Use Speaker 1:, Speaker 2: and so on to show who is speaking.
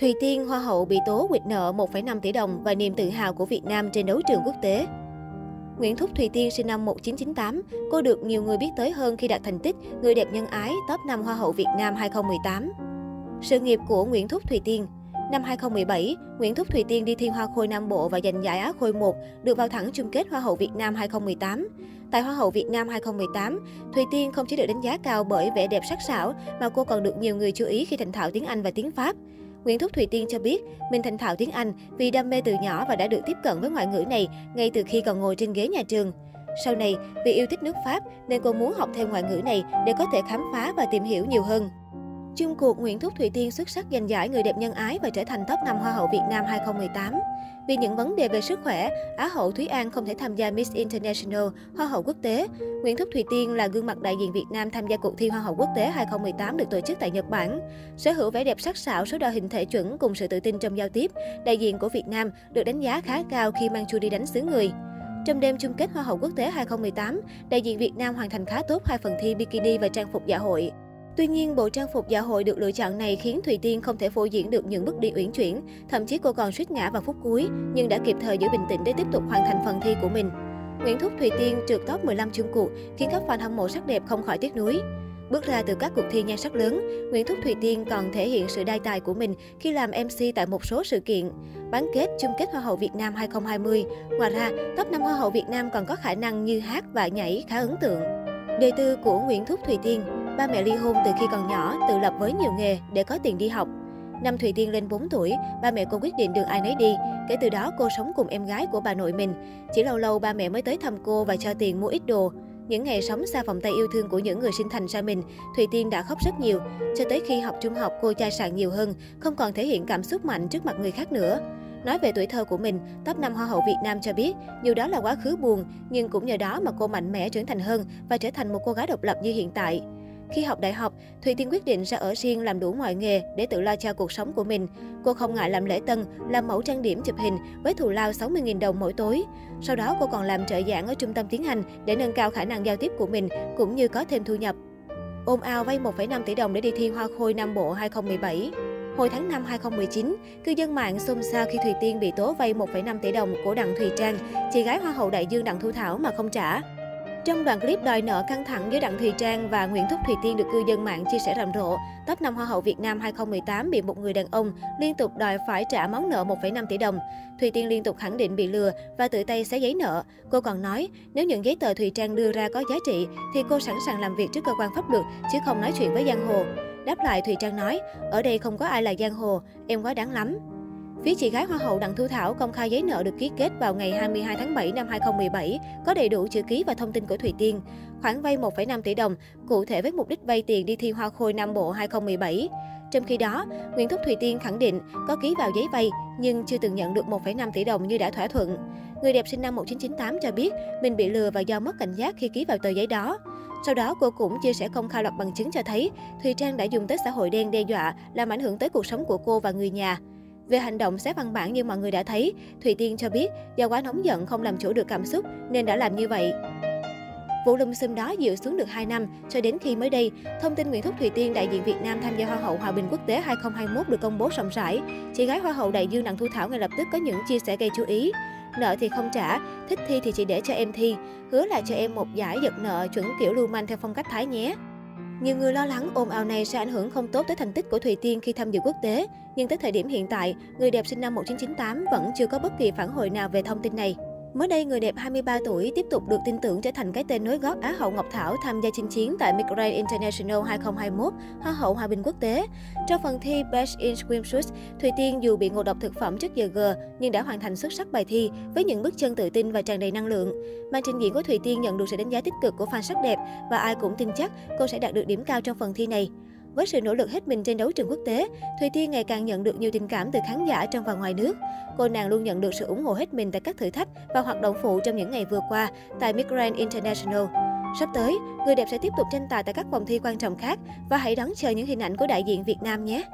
Speaker 1: Thùy Tiên, Hoa hậu bị tố quỵt nợ 1,5 tỷ đồng và niềm tự hào của Việt Nam trên đấu trường quốc tế. Nguyễn Thúc Thùy Tiên sinh năm 1998, cô được nhiều người biết tới hơn khi đạt thành tích Người đẹp nhân ái top 5 Hoa hậu Việt Nam 2018. Sự nghiệp của Nguyễn Thúc Thùy Tiên Năm 2017, Nguyễn Thúc Thùy Tiên đi thi Hoa Khôi Nam Bộ và giành giải Á Khôi 1, được vào thẳng chung kết Hoa hậu Việt Nam 2018. Tại Hoa hậu Việt Nam 2018, Thùy Tiên không chỉ được đánh giá cao bởi vẻ đẹp sắc sảo, mà cô còn được nhiều người chú ý khi thành thạo tiếng Anh và tiếng Pháp. Nguyễn Thúc Thùy Tiên cho biết mình thành thạo tiếng Anh vì đam mê từ nhỏ và đã được tiếp cận với ngoại ngữ này ngay từ khi còn ngồi trên ghế nhà trường. Sau này, vì yêu thích nước Pháp nên cô muốn học thêm ngoại ngữ này để có thể khám phá và tìm hiểu nhiều hơn. Chung cuộc, Nguyễn Thúc Thủy Tiên xuất sắc giành giải người đẹp nhân ái và trở thành top 5 Hoa hậu Việt Nam 2018. Vì những vấn đề về sức khỏe, Á hậu Thúy An không thể tham gia Miss International, Hoa hậu quốc tế. Nguyễn Thúc Thủy Tiên là gương mặt đại diện Việt Nam tham gia cuộc thi Hoa hậu quốc tế 2018 được tổ chức tại Nhật Bản. Sở hữu vẻ đẹp sắc sảo, số đo hình thể chuẩn cùng sự tự tin trong giao tiếp, đại diện của Việt Nam được đánh giá khá cao khi mang chu đi đánh xứ người. Trong đêm chung kết Hoa hậu quốc tế 2018, đại diện Việt Nam hoàn thành khá tốt hai phần thi bikini và trang phục dạ hội. Tuy nhiên, bộ trang phục dạ hội được lựa chọn này khiến Thùy Tiên không thể phô diễn được những bước đi uyển chuyển, thậm chí cô còn suýt ngã vào phút cuối, nhưng đã kịp thời giữ bình tĩnh để tiếp tục hoàn thành phần thi của mình. Nguyễn Thúc Thùy Tiên trượt top 15 chung cuộc, khiến các fan hâm mộ sắc đẹp không khỏi tiếc nuối. Bước ra từ các cuộc thi nhan sắc lớn, Nguyễn Thúc Thùy Tiên còn thể hiện sự đai tài của mình khi làm MC tại một số sự kiện. Bán kết chung kết Hoa hậu Việt Nam 2020. Ngoài ra, top 5 Hoa hậu Việt Nam còn có khả năng như hát và nhảy khá ấn tượng. Đời tư của Nguyễn Thúc Thùy Tiên Ba mẹ ly hôn từ khi còn nhỏ, tự lập với nhiều nghề để có tiền đi học. Năm Thùy Tiên lên 4 tuổi, ba mẹ cô quyết định đường ai nấy đi. Kể từ đó, cô sống cùng em gái của bà nội mình. Chỉ lâu lâu ba mẹ mới tới thăm cô và cho tiền mua ít đồ. Những ngày sống xa vòng tay yêu thương của những người sinh thành ra mình, Thùy Tiên đã khóc rất nhiều. Cho tới khi học trung học, cô chai sạn nhiều hơn, không còn thể hiện cảm xúc mạnh trước mặt người khác nữa. Nói về tuổi thơ của mình, top 5 Hoa hậu Việt Nam cho biết, dù đó là quá khứ buồn, nhưng cũng nhờ đó mà cô mạnh mẽ trưởng thành hơn và trở thành một cô gái độc lập như hiện tại. Khi học đại học, Thùy Tiên quyết định ra ở riêng làm đủ mọi nghề để tự lo cho cuộc sống của mình. Cô không ngại làm lễ tân, làm mẫu trang điểm chụp hình với thù lao 60.000 đồng mỗi tối. Sau đó cô còn làm trợ giảng ở trung tâm tiếng Anh để nâng cao khả năng giao tiếp của mình cũng như có thêm thu nhập. Ôm ao vay 1,5 tỷ đồng để đi thi Hoa Khôi Nam Bộ 2017. Hồi tháng 5 2019, cư dân mạng xôn xao khi Thùy Tiên bị tố vay 1,5 tỷ đồng của Đặng Thùy Trang, chị gái Hoa hậu đại dương Đặng Thu Thảo mà không trả. Trong đoạn clip đòi nợ căng thẳng giữa Đặng Thùy Trang và Nguyễn Thúc Thùy Tiên được cư dân mạng chia sẻ rầm rộ, top 5 Hoa hậu Việt Nam 2018 bị một người đàn ông liên tục đòi phải trả món nợ 1,5 tỷ đồng. Thùy Tiên liên tục khẳng định bị lừa và tự tay xé giấy nợ. Cô còn nói, nếu những giấy tờ Thùy Trang đưa ra có giá trị thì cô sẵn sàng làm việc trước cơ quan pháp luật chứ không nói chuyện với giang hồ. Đáp lại Thùy Trang nói, ở đây không có ai là giang hồ, em quá đáng lắm. Phía chị gái Hoa hậu Đặng Thu Thảo công khai giấy nợ được ký kết vào ngày 22 tháng 7 năm 2017, có đầy đủ chữ ký và thông tin của Thùy Tiên. Khoản vay 1,5 tỷ đồng, cụ thể với mục đích vay tiền đi thi Hoa Khôi Nam Bộ 2017. Trong khi đó, Nguyễn Thúc Thùy Tiên khẳng định có ký vào giấy vay nhưng chưa từng nhận được 1,5 tỷ đồng như đã thỏa thuận. Người đẹp sinh năm 1998 cho biết mình bị lừa và do mất cảnh giác khi ký vào tờ giấy đó. Sau đó, cô cũng chia sẻ công khai loạt bằng chứng cho thấy Thùy Trang đã dùng tới xã hội đen đe dọa, làm ảnh hưởng tới cuộc sống của cô và người nhà. Về hành động xé văn bản như mọi người đã thấy, Thùy Tiên cho biết do quá nóng giận không làm chủ được cảm xúc nên đã làm như vậy. Vụ lùm xùm đó dịu xuống được 2 năm, cho đến khi mới đây, thông tin Nguyễn Thúc Thùy Tiên đại diện Việt Nam tham gia Hoa hậu Hòa bình quốc tế 2021 được công bố rộng rãi. Chị gái Hoa hậu đại dương Đặng Thu Thảo ngay lập tức có những chia sẻ gây chú ý. Nợ thì không trả, thích thi thì chỉ để cho em thi. Hứa là cho em một giải giật nợ chuẩn kiểu lưu manh theo phong cách Thái nhé. Nhiều người lo lắng ồn ào này sẽ ảnh hưởng không tốt tới thành tích của Thùy Tiên khi tham dự quốc tế. Nhưng tới thời điểm hiện tại, người đẹp sinh năm 1998 vẫn chưa có bất kỳ phản hồi nào về thông tin này. Mới đây, người đẹp 23 tuổi tiếp tục được tin tưởng trở thành cái tên nối gót Á hậu Ngọc Thảo tham gia chinh chiến tại Miss Grand International 2021, Hoa hậu Hòa bình quốc tế. Trong phần thi Best in Swimsuit, Thùy Tiên dù bị ngộ độc thực phẩm trước giờ G nhưng đã hoàn thành xuất sắc bài thi với những bước chân tự tin và tràn đầy năng lượng. Màn trình diễn của Thùy Tiên nhận được sự đánh giá tích cực của fan sắc đẹp và ai cũng tin chắc cô sẽ đạt được điểm cao trong phần thi này. Với sự nỗ lực hết mình trên đấu trường quốc tế, Thùy Tiên ngày càng nhận được nhiều tình cảm từ khán giả trong và ngoài nước. Cô nàng luôn nhận được sự ủng hộ hết mình tại các thử thách và hoạt động phụ trong những ngày vừa qua tại Miss Grand International. Sắp tới, người đẹp sẽ tiếp tục tranh tài tại các vòng thi quan trọng khác và hãy đón chờ những hình ảnh của đại diện Việt Nam nhé!